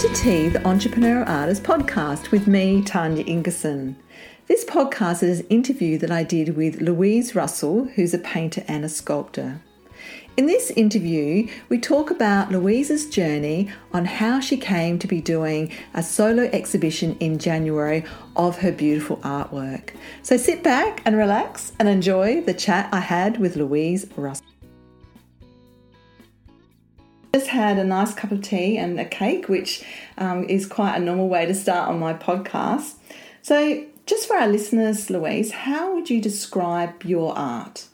to Tea, the Entrepreneur Artist podcast with me, Tanya Ingerson. This podcast is an interview that I did with Louise Russell, who's a painter and a sculptor. In this interview, we talk about Louise's journey on how she came to be doing a solo exhibition in January of her beautiful artwork. So sit back and relax and enjoy the chat I had with Louise Russell. Just had a nice cup of tea and a cake, which um, is quite a normal way to start on my podcast. So, just for our listeners, Louise, how would you describe your art?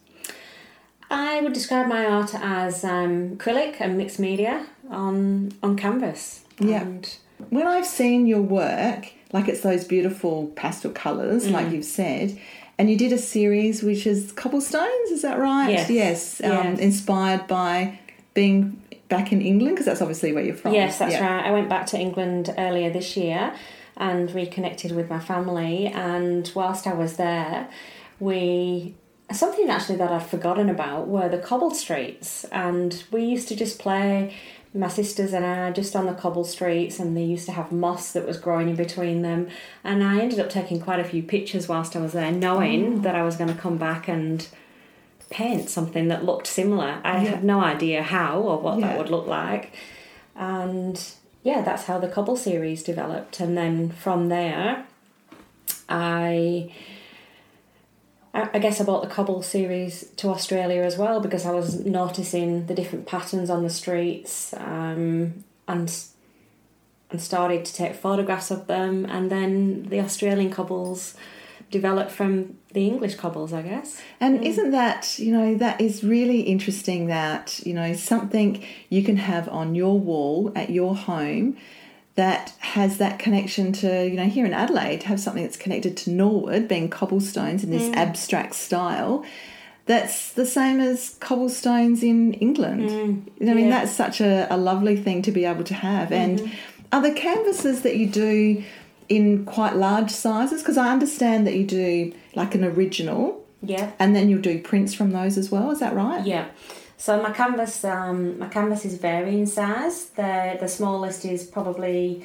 I would describe my art as um, acrylic and mixed media on on canvas. Yeah. And When I've seen your work, like it's those beautiful pastel colours, like you've said, and you did a series which is cobblestones, is that right? Yes. Yes. Um, Yes. Inspired by being back in England, because that's obviously where you're from. yes, that's Yeah. right. I went back to England earlier this year and reconnected with my family. And whilst I was there, we something actually that I'd forgotten about were the cobbled streets, and we used to just play. My sisters and I just on the cobble streets, and they used to have moss that was growing in between them. And I ended up taking quite a few pictures whilst I was there, knowing oh. that I was going to come back and paint something that looked similar. I Yeah. had no idea how or what Yeah. that would look like. And yeah, that's how the Cobble series developed. And then from there, I. I guess I brought the Cobble series to Australia as well because I was noticing the different patterns on the streets um, and and started to take photographs of them. And then the Australian cobbles developed from the English cobbles, I guess. And isn't that, you know, that is really interesting that, you know, something you can have on your wall at your home that has that connection to, you know, here in Adelaide, have something that's connected to Norwood, being cobblestones in this mm. abstract style. That's the same as cobblestones in England. Mm. I mean, yeah. that's such a, a lovely thing to be able to have. And mm-hmm. are the canvases that you do in quite large sizes? Because I understand that you do like an original Yeah. and then you'll do prints from those as well. Is that right? Yeah. So my canvas, um, my canvases vary in size. The the smallest is probably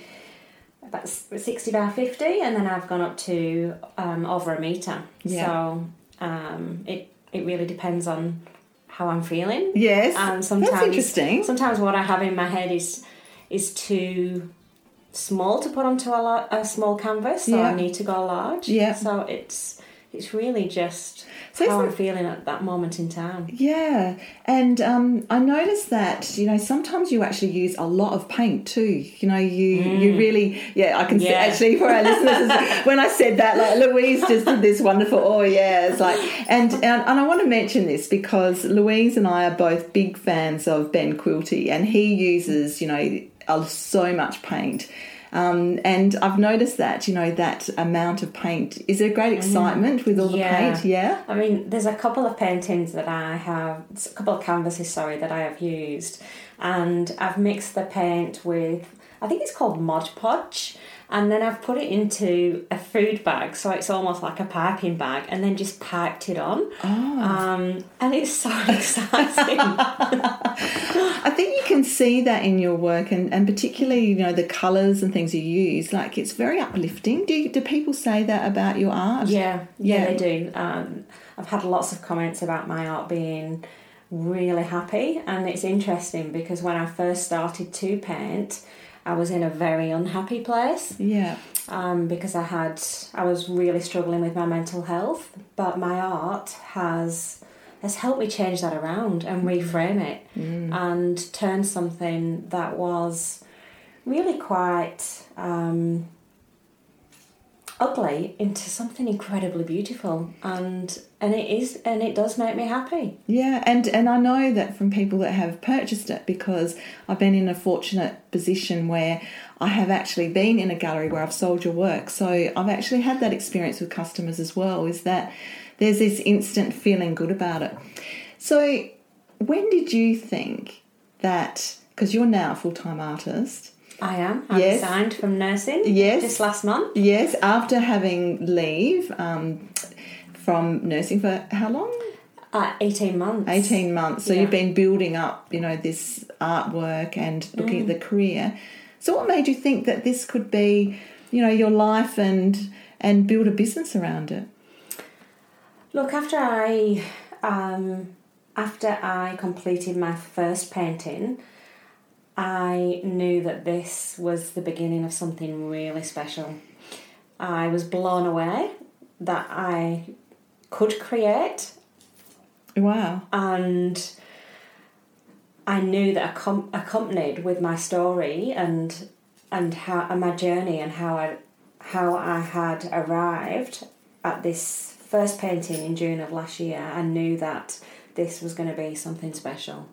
about sixty by fifty, and then I've gone up to um, over a meter. Yeah. So um, it it really depends on how I'm feeling. Yes. And sometimes That's interesting. Sometimes what I have in my head is is too small to put onto a, lo- a small canvas, so Yeah. I need to go large. Yeah. So it's it's really just So how I'm feeling at that moment in time. Yeah, and um, I noticed that you know sometimes you actually use a lot of paint too. You know, you you really yeah. I can see Mm. Actually for our listeners when I said that, like Louise just did this wonderful. Oh yeah, it's like and and, and I want to mention this because Louise and I are both big fans of Ben Quilty, and he uses you know so much paint. Um, and I've noticed that, you know, that amount of paint is a great excitement with all the Mm. Yeah. paint. Yeah. I mean, there's a couple of paintings that I have, a couple of canvases, sorry, that I have used, and I've mixed the paint with, I think it's called Mod Podge, and then I've put it into a food bag, so it's almost like a piping bag, and then just piped it on. Oh. Um, and it's so exciting. I think you can see that in your work, and, and particularly you know the colours and things you use. Like it's very uplifting. Do you, do people say that about your art? Yeah, yeah, Yeah. they do. Um, I've had lots of comments about my art being really happy, and it's interesting because when I first started to paint, I was in a very unhappy place Yeah. um, because I had I was really struggling with my mental health, but my art has has helped me change that around and reframe it and turn something that was really quite um, ugly into something incredibly beautiful and and it is and it does make me happy Yeah, and and I know that from people that have purchased it because I've been in a fortunate position where I have actually been in a gallery where I've sold your work. So I've actually had that experience with customers as well. Is that there's this instant feeling good about it. So when did you think that? Because you're now a full time artist. I am I Yes. resigned from nursing Yes. just last month Yes, after having leave um, from nursing for how long? uh, 18 months 18 months. So Yeah. you've been building up, you know, this artwork and looking at the career. So, what made you think that this could be, you know, your life and and build a business around it? Look, after I um, after I completed my first painting, I knew that this was the beginning of something really special. I was blown away that I could create. Wow. And I knew that accompanied with my story and and how and my journey and how I how I had arrived at this first painting in June of last year, I knew that this was going to be something special.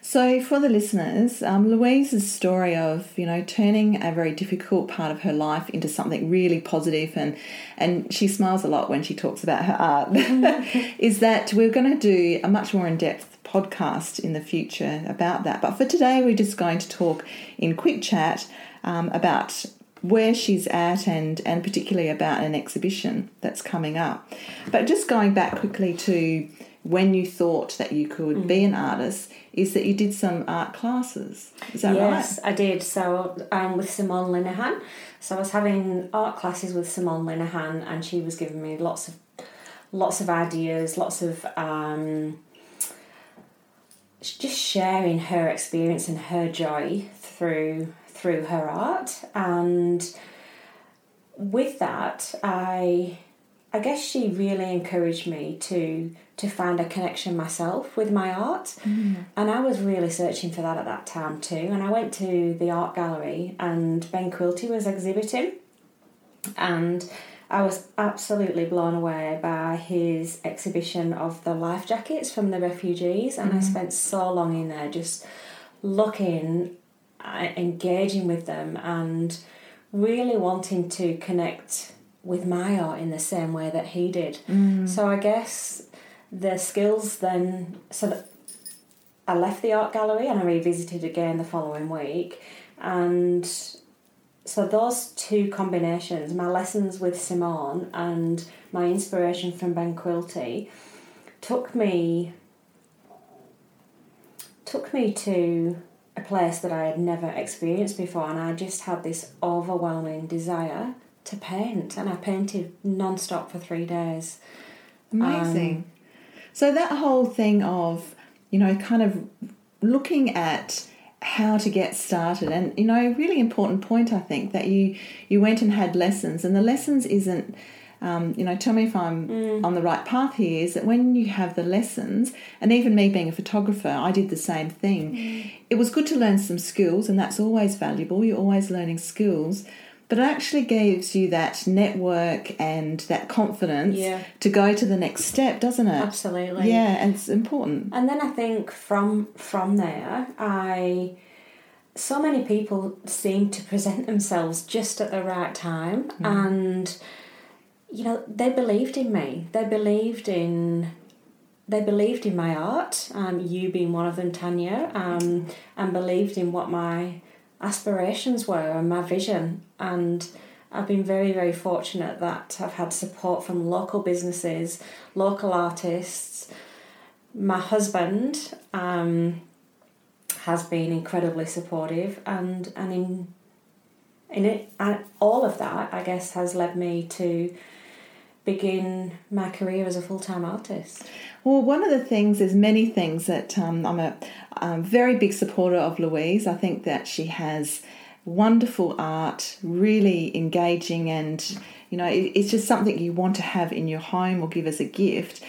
So, for the listeners, um, Louise's story of you know turning a very difficult part of her life into something really positive, and and she smiles a lot when she talks about her art, is that we're going to do a much more in depth podcast in the future about that. But for today, we're just going to talk in quick chat um, about where she's at and and particularly about an exhibition that's coming up. But just going back quickly to when you thought that you could mm. be an artist is that you did some art classes. Is that yes, right? Yes, I did. So um, with Simone Linehan. So I was having art classes with Simone Linehan, and she was giving me lots of lots of ideas, lots of um, just sharing her experience and her joy through through her art. And with that, I I guess she really encouraged me to to find a connection myself with my art. Mm. And I was really searching for that at that time too. And I went to the art gallery and Ben Quilty was exhibiting. And I was absolutely blown away by his exhibition of the life jackets from the refugees. And mm. I spent so long in there just looking, uh, engaging with them, and really wanting to connect with my art in the same way that he did. Mm. So I guess the skills then so that I left the art gallery and I revisited again the following week and so those two combinations, my lessons with Simone and my inspiration from Ben Quilty, took me took me to a place that I had never experienced before and I just had this overwhelming desire to paint, and I painted non-stop for three days. Amazing. Um, so that whole thing of, you know, kind of looking at how to get started and you know a really important point i think that you you went and had lessons and the lessons isn't um, you know tell me if i'm mm. on the right path here is that when you have the lessons and even me being a photographer i did the same thing mm. it was good to learn some skills and that's always valuable you're always learning skills but it actually gives you that network and that confidence yeah. to go to the next step, doesn't it? Absolutely. Yeah, and it's important. And then I think from from there, I so many people seem to present themselves just at the right time mm. and you know they believed in me they believed in they believed in my art um, you being one of them tanya um, and believed in what my aspirations were and my vision. And I've been very, very fortunate that I've had support from local businesses, local artists. My husband um, has been incredibly supportive, and and in in it, and all of that, I guess, has led me to begin my career as a full time artist. Well, one of the things, is many things that um, I'm a um, very big supporter of Louise. I think that she has wonderful art, really engaging, and you know, it, it's just something you want to have in your home or give as a gift.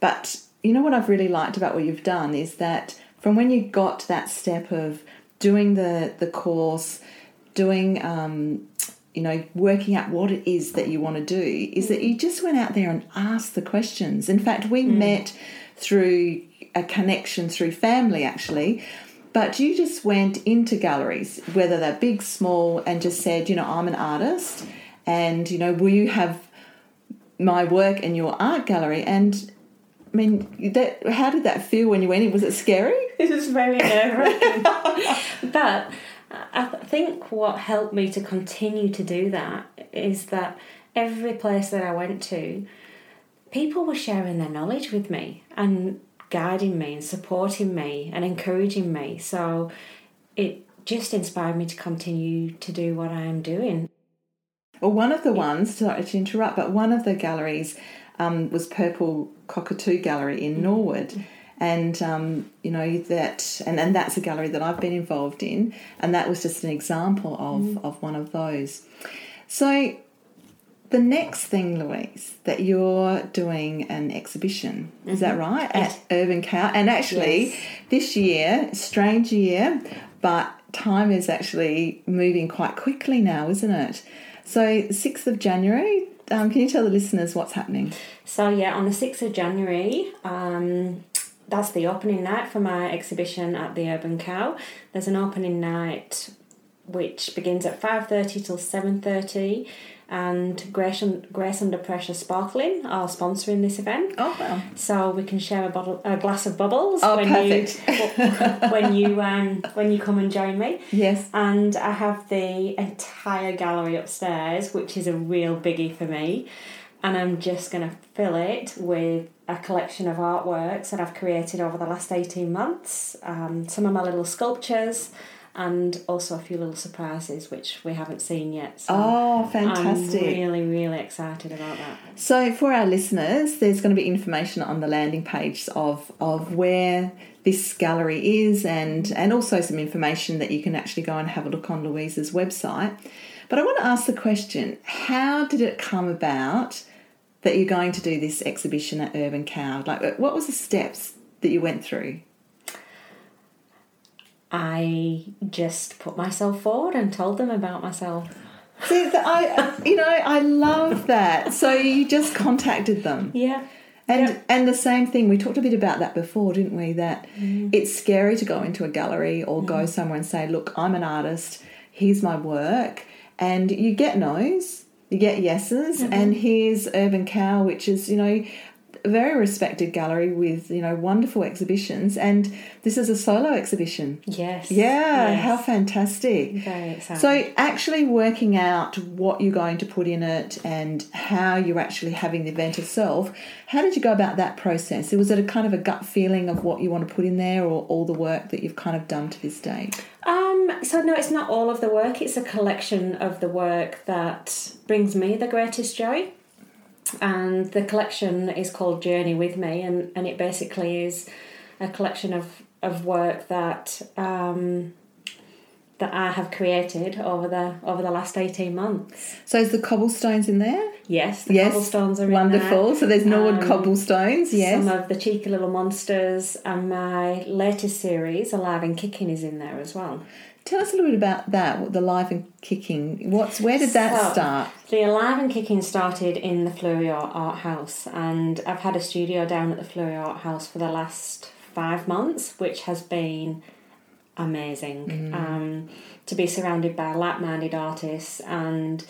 But you know what I've really liked about what you've done is that from when you got that step of doing the the course, doing um, you know, working out what it is that you want to do, is that you just went out there and asked the questions. In fact, we mm. met through a connection through family actually. But you just went into galleries, whether they're big, small, and just said, you know, I'm an artist, and you know, will you have my work in your art gallery? And I mean, that how did that feel when you went in? Was it scary? It was very nerve wracking, but I think what helped me to continue to do that is that every place that I went to, people were sharing their knowledge with me and guiding me and supporting me and encouraging me. So it just inspired me to continue to do what I am doing. Well, one of the ones, sorry to interrupt, but one of the galleries um, was Purple Cockatoo Gallery in Norwood. And um, you know that, and, and that's a gallery that I've been involved in, and that was just an example of, of one of those. So, the next thing, Louise, that you're doing an exhibition, is that right? At Urban Cow. And actually, Yes. this year, strange year, but time is actually moving quite quickly now, isn't it? So, 6th of January, um, can you tell the listeners what's happening? So yeah, on the sixth of January, um, that's the opening night for my exhibition at the Urban Cow. There's an opening night which begins at five thirty till seven thirty, and Grace, Grace Under Pressure Sparkling are sponsoring this event. Oh, well. So we can share a bottle, a glass of bubbles Oh, when perfect. you when you um, when you come and join me. Yes. And I have the entire gallery upstairs, which is a real biggie for me. And I'm just going to fill it with a collection of artworks that I've created over the last 18 months. Um, some of my little sculptures, and also a few little surprises which we haven't seen yet. So Oh, fantastic. I'm really, really excited about that. So, for our listeners, there's going to be information on the landing page of, of where this gallery is and, and also some information that you can actually go and have a look on Louise's website. But I want to ask the question how did it come about that you're going to do this exhibition at Urban Cow? Like, what was the steps that you went through? I just put myself forward and told them about myself. See, I, you know, I love that. So you just contacted them. Yeah. And Yep. and the same thing we talked a bit about that before, didn't we? That mm. it's scary to go into a gallery or go mm. somewhere and say, "Look, I'm an artist. Here's my work," and you get no's, you get yeses, mm-hmm. and here's Urban Cow, which is you know very respected gallery with you know wonderful exhibitions, and this is a solo exhibition. Yes. Yeah, Yes. how fantastic! Very exciting. So, actually working out what you're going to put in it and how you're actually having the event itself, how did you go about that process? Was it a kind of a gut feeling of what you want to put in there or all the work that you've kind of done to this date? Um, so no, it's not all of the work. It's a collection of the work that brings me the greatest joy. And the collection is called Journey with Me, and, and it basically is a collection of, of work that um, that I have created over the over the last eighteen months. So, is the cobblestones in there? Yes, the yes. cobblestones are in Wonderful. So, there's Norwood Um, cobblestones, yes. Some of the cheeky little monsters, and my latest series, Alive and Kicking, is in there as well. Tell us a little bit about that, the live and kicking. What's Where did that So, start? The Alive and Kicking started in the Fleurieu Art House, and I've had a studio down at the Fleurieu Art House for the last five months, which has been amazing. Um, to be surrounded by like minded artists and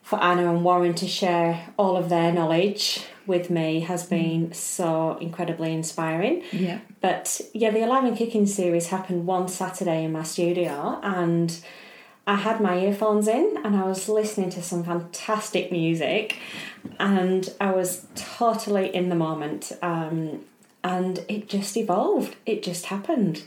for Anna and Warren to share all of their knowledge with me has been so incredibly inspiring. Yeah. But yeah, the Alive and Kicking series happened one Saturday in my studio, and I had my earphones in and I was listening to some fantastic music, and I was totally in the moment. Um, and it just evolved, it just happened.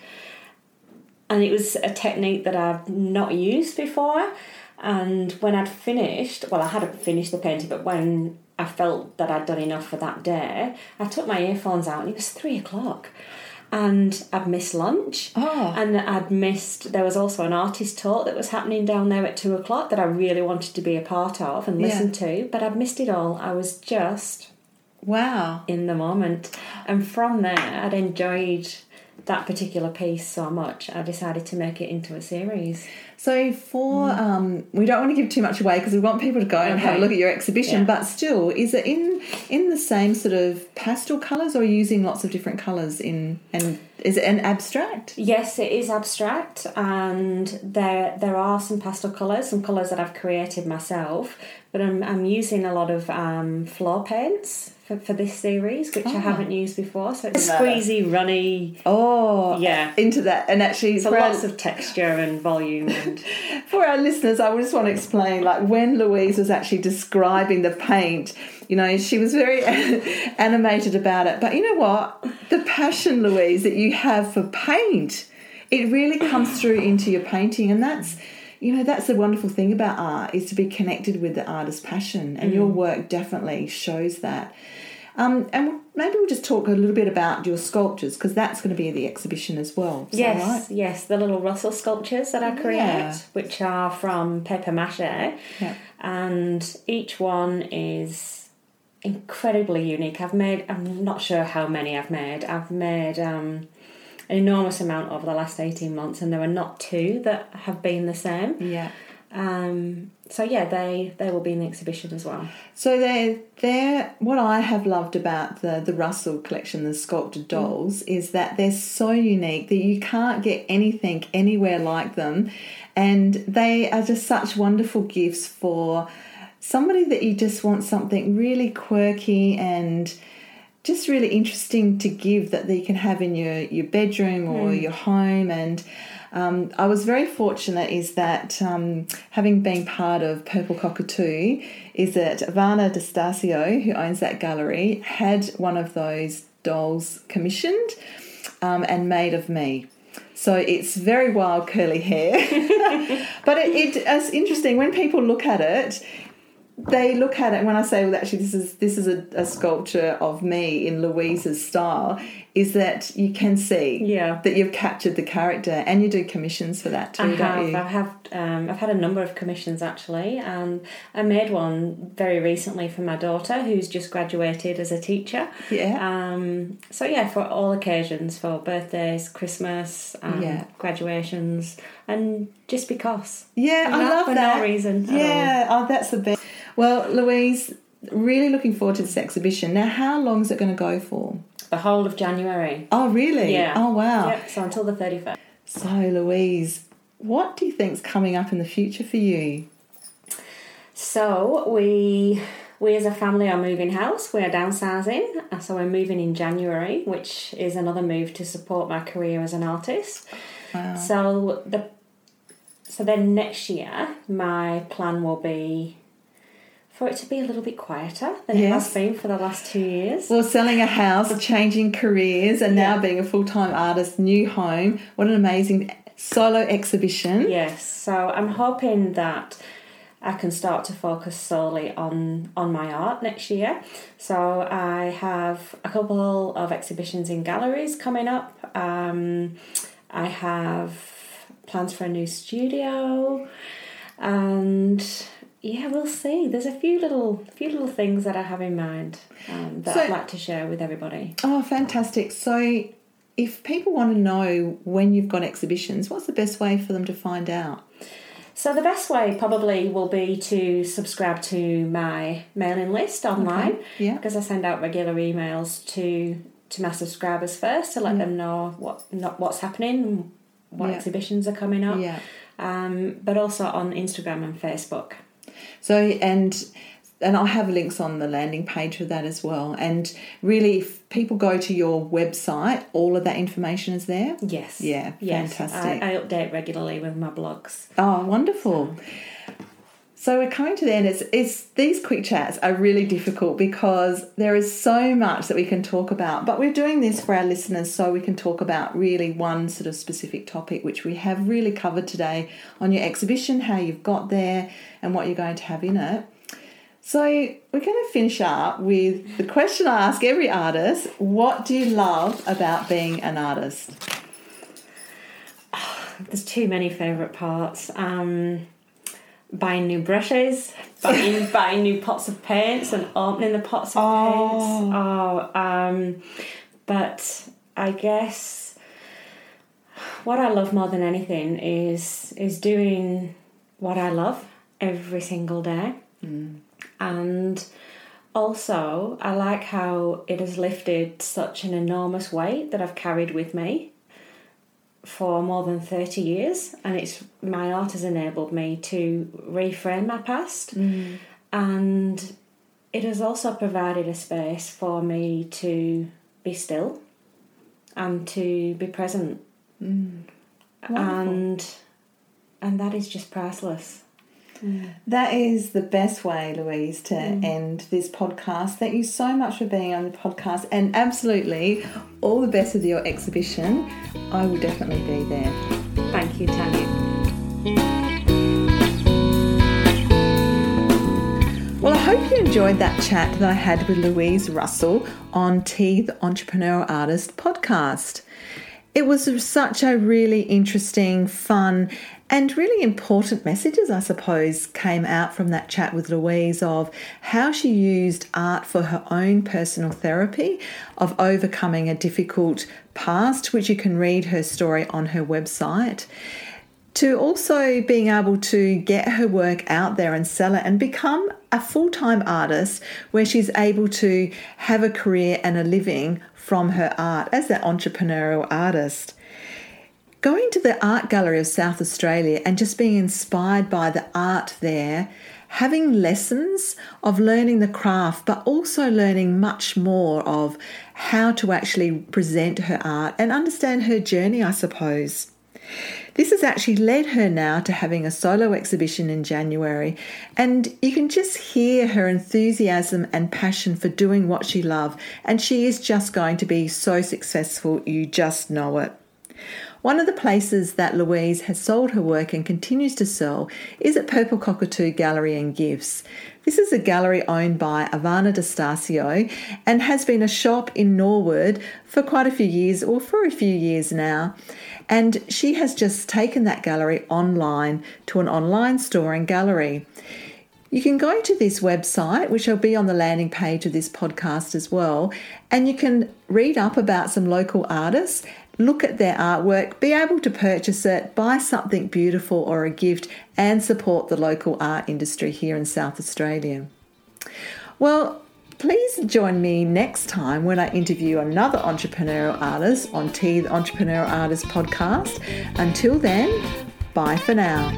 And it was a technique that I've not used before. And when I'd finished, well, I hadn't finished the painting, but when I felt that I'd done enough for that day, I took my earphones out and it was three o'clock. And I'd missed lunch. Oh. And I'd missed, there was also an artist talk that was happening down there at two o'clock that I really wanted to be a part of and Yeah. listen to, but I'd missed it all. I was just Wow. in the moment. And from there, I'd enjoyed that particular piece so much, I decided to make it into a series. So for um, we don't want to give too much away because we want people to go and have a look at your exhibition. Yeah. But still, is it in in the same sort of pastel colours, or using lots of different colours in? And is it an abstract? Yes, it is abstract, and there there are some pastel colours, some colours that I've created myself. But I'm I'm using a lot of um, floor paints for, for this series, which I Ah. haven't used before. So it's Love squeezy, runny. Oh, Yeah. into that. And actually, So for our, lots of texture and volume and for our listeners, I just want to explain. Like when Louise was actually describing the paint, you know, she was very animated about it. But you know what? The passion, Louise, that you have for paint. it really comes through into your painting, and that's you know that's the wonderful thing about art is to be connected with the artist's passion, and your mm. work definitely shows that. Um, and maybe we'll just talk a little bit about your sculptures because that's going to be the exhibition as well. Is that Yes, right? yes, the little Russell sculptures that I create, Yeah. which are from paper mache, Yeah. and each one is incredibly unique. I've made, I'm not sure how many I've made. I've made um, an enormous amount over the last 18 months, and there are not two that have been the same. Yeah. Um, so yeah, they they will be in the exhibition as well. So they're, they're what I have loved about the the Russell collection, the sculpted dolls, is that they're so unique that you can't get anything anywhere like them, and they are just such wonderful gifts for somebody that you just want something really quirky and just really interesting to give that you can have in your your bedroom or your home. And um, I was very fortunate is that um, having been part of Purple Cockatoo is that Ivana D'Estasio, who owns that gallery, had one of those dolls commissioned um, and made of me. So it's very wild curly hair, but it, it, it's interesting when people look at it they look at it when I say, well, actually, this is this is a, a sculpture of me in Louise's style, is that you can see Yeah. that you've captured the character, and you do commissions for that too, I don't have. you? I have. Um, I've had a number of commissions actually, and I made one very recently for my daughter, who's just graduated as a teacher. Yeah. Um, so yeah, for all occasions, for birthdays, Christmas, um, Yeah. graduations, and just because. Yeah, I Not love for that. no reason. Yeah, oh, that's the best. Well, Louise, really looking forward to this exhibition. Now, how long is it going to go for? The whole of January. Oh, really? Yeah. Oh, wow. Yep. So until the thirty first. So, Louise, what do you think's coming up in the future for you? So we we as a family are moving house. We are downsizing, uh, so we're moving in January, which is another move to support my career as an artist. Wow. So the so then next year, my plan will be for it to be a little bit quieter than it has been for the last two years. Well, selling a house, changing careers, and now being a full time artist, new home. What an amazing solo exhibition. Yes, so I'm hoping that I can start to focus solely on on my art next year. So I have a couple of exhibitions in galleries coming up. Um, I have plans for a new studio, and yeah, we'll see. There's a few little few little things that I have in mind um, that So- I'd like to share with everybody. Oh, fantastic. So, if people want to know when you've got exhibitions, what's the best way for them to find out? So the best way probably will be to subscribe to my mailing list online Yeah. because I send out regular emails to to my subscribers first to let them know what not what's happening, what Yeah. exhibitions are coming up. Yeah. Um, but also on Instagram and Facebook. So, and and I'll have links on the landing page for that as well. And really, if people go to your website, all of that information is there. Yes. Yeah, Yes. fantastic. I, I update regularly with my blogs. Oh, wonderful. So we're coming to the end. It's, it's these quick chats are really difficult because there is so much that we can talk about. But we're doing this for our listeners so we can talk about really one sort of specific topic, which we have really covered today on your exhibition, how you've got there, and what you're going to have in it. So we're going to finish up with the question I ask every artist: What do you love about being an artist? There's too many favourite parts. Um, buying new brushes, buying buying new pots of paints, and opening the pots of paints. Oh, um, but I guess what I love more than anything is is doing what I love every single day, and also I like how it has lifted such an enormous weight that I've carried with me for more than 30 years and it's my art has enabled me to reframe my past. Mm. And it has also provided a space for me to be still and to be present. Mm. And and that is just priceless Mm. That is the best way, Louise, to mm. end this podcast. Thank you so much for being on the podcast and absolutely all the best with your exhibition. I will definitely be there. Thank you, Tanya. Well, I hope you enjoyed that chat that I had with Louise Russell on Tea the Entrepreneur Artist podcast. It was such a really interesting, fun, and really important messages, I suppose, came out from that chat with Louise of how she used art for her own personal therapy of overcoming a difficult past, which you can read her story on her website to also being able to get her work out there and sell it and become a full time artist where she's able to have a career and a living from her art as that entrepreneurial artist. Going to the Art Gallery of South Australia and just being inspired by the art there, having lessons of learning the craft, but also learning much more of how to actually present her art and understand her journey, I suppose. This has actually led her now to having a solo exhibition in January, and you can just hear her enthusiasm and passion for doing what she loves, and she is just going to be so successful, you just know it. One of the places that Louise has sold her work and continues to sell is at Purple Cockatoo Gallery and Gifts. This is a gallery owned by Ivana D'Estasio and has been a shop in Norwood for quite a few years, or for a few years now. And she has just taken that gallery online to an online store and gallery. You can go to this website, which will be on the landing page of this podcast as well, and you can read up about some local artists look at their artwork, be able to purchase it, buy something beautiful or a gift, and support the local art industry here in South Australia. Well, please join me next time when I interview another entrepreneurial artist on Tea the Entrepreneurial Artist podcast. Until then, bye for now.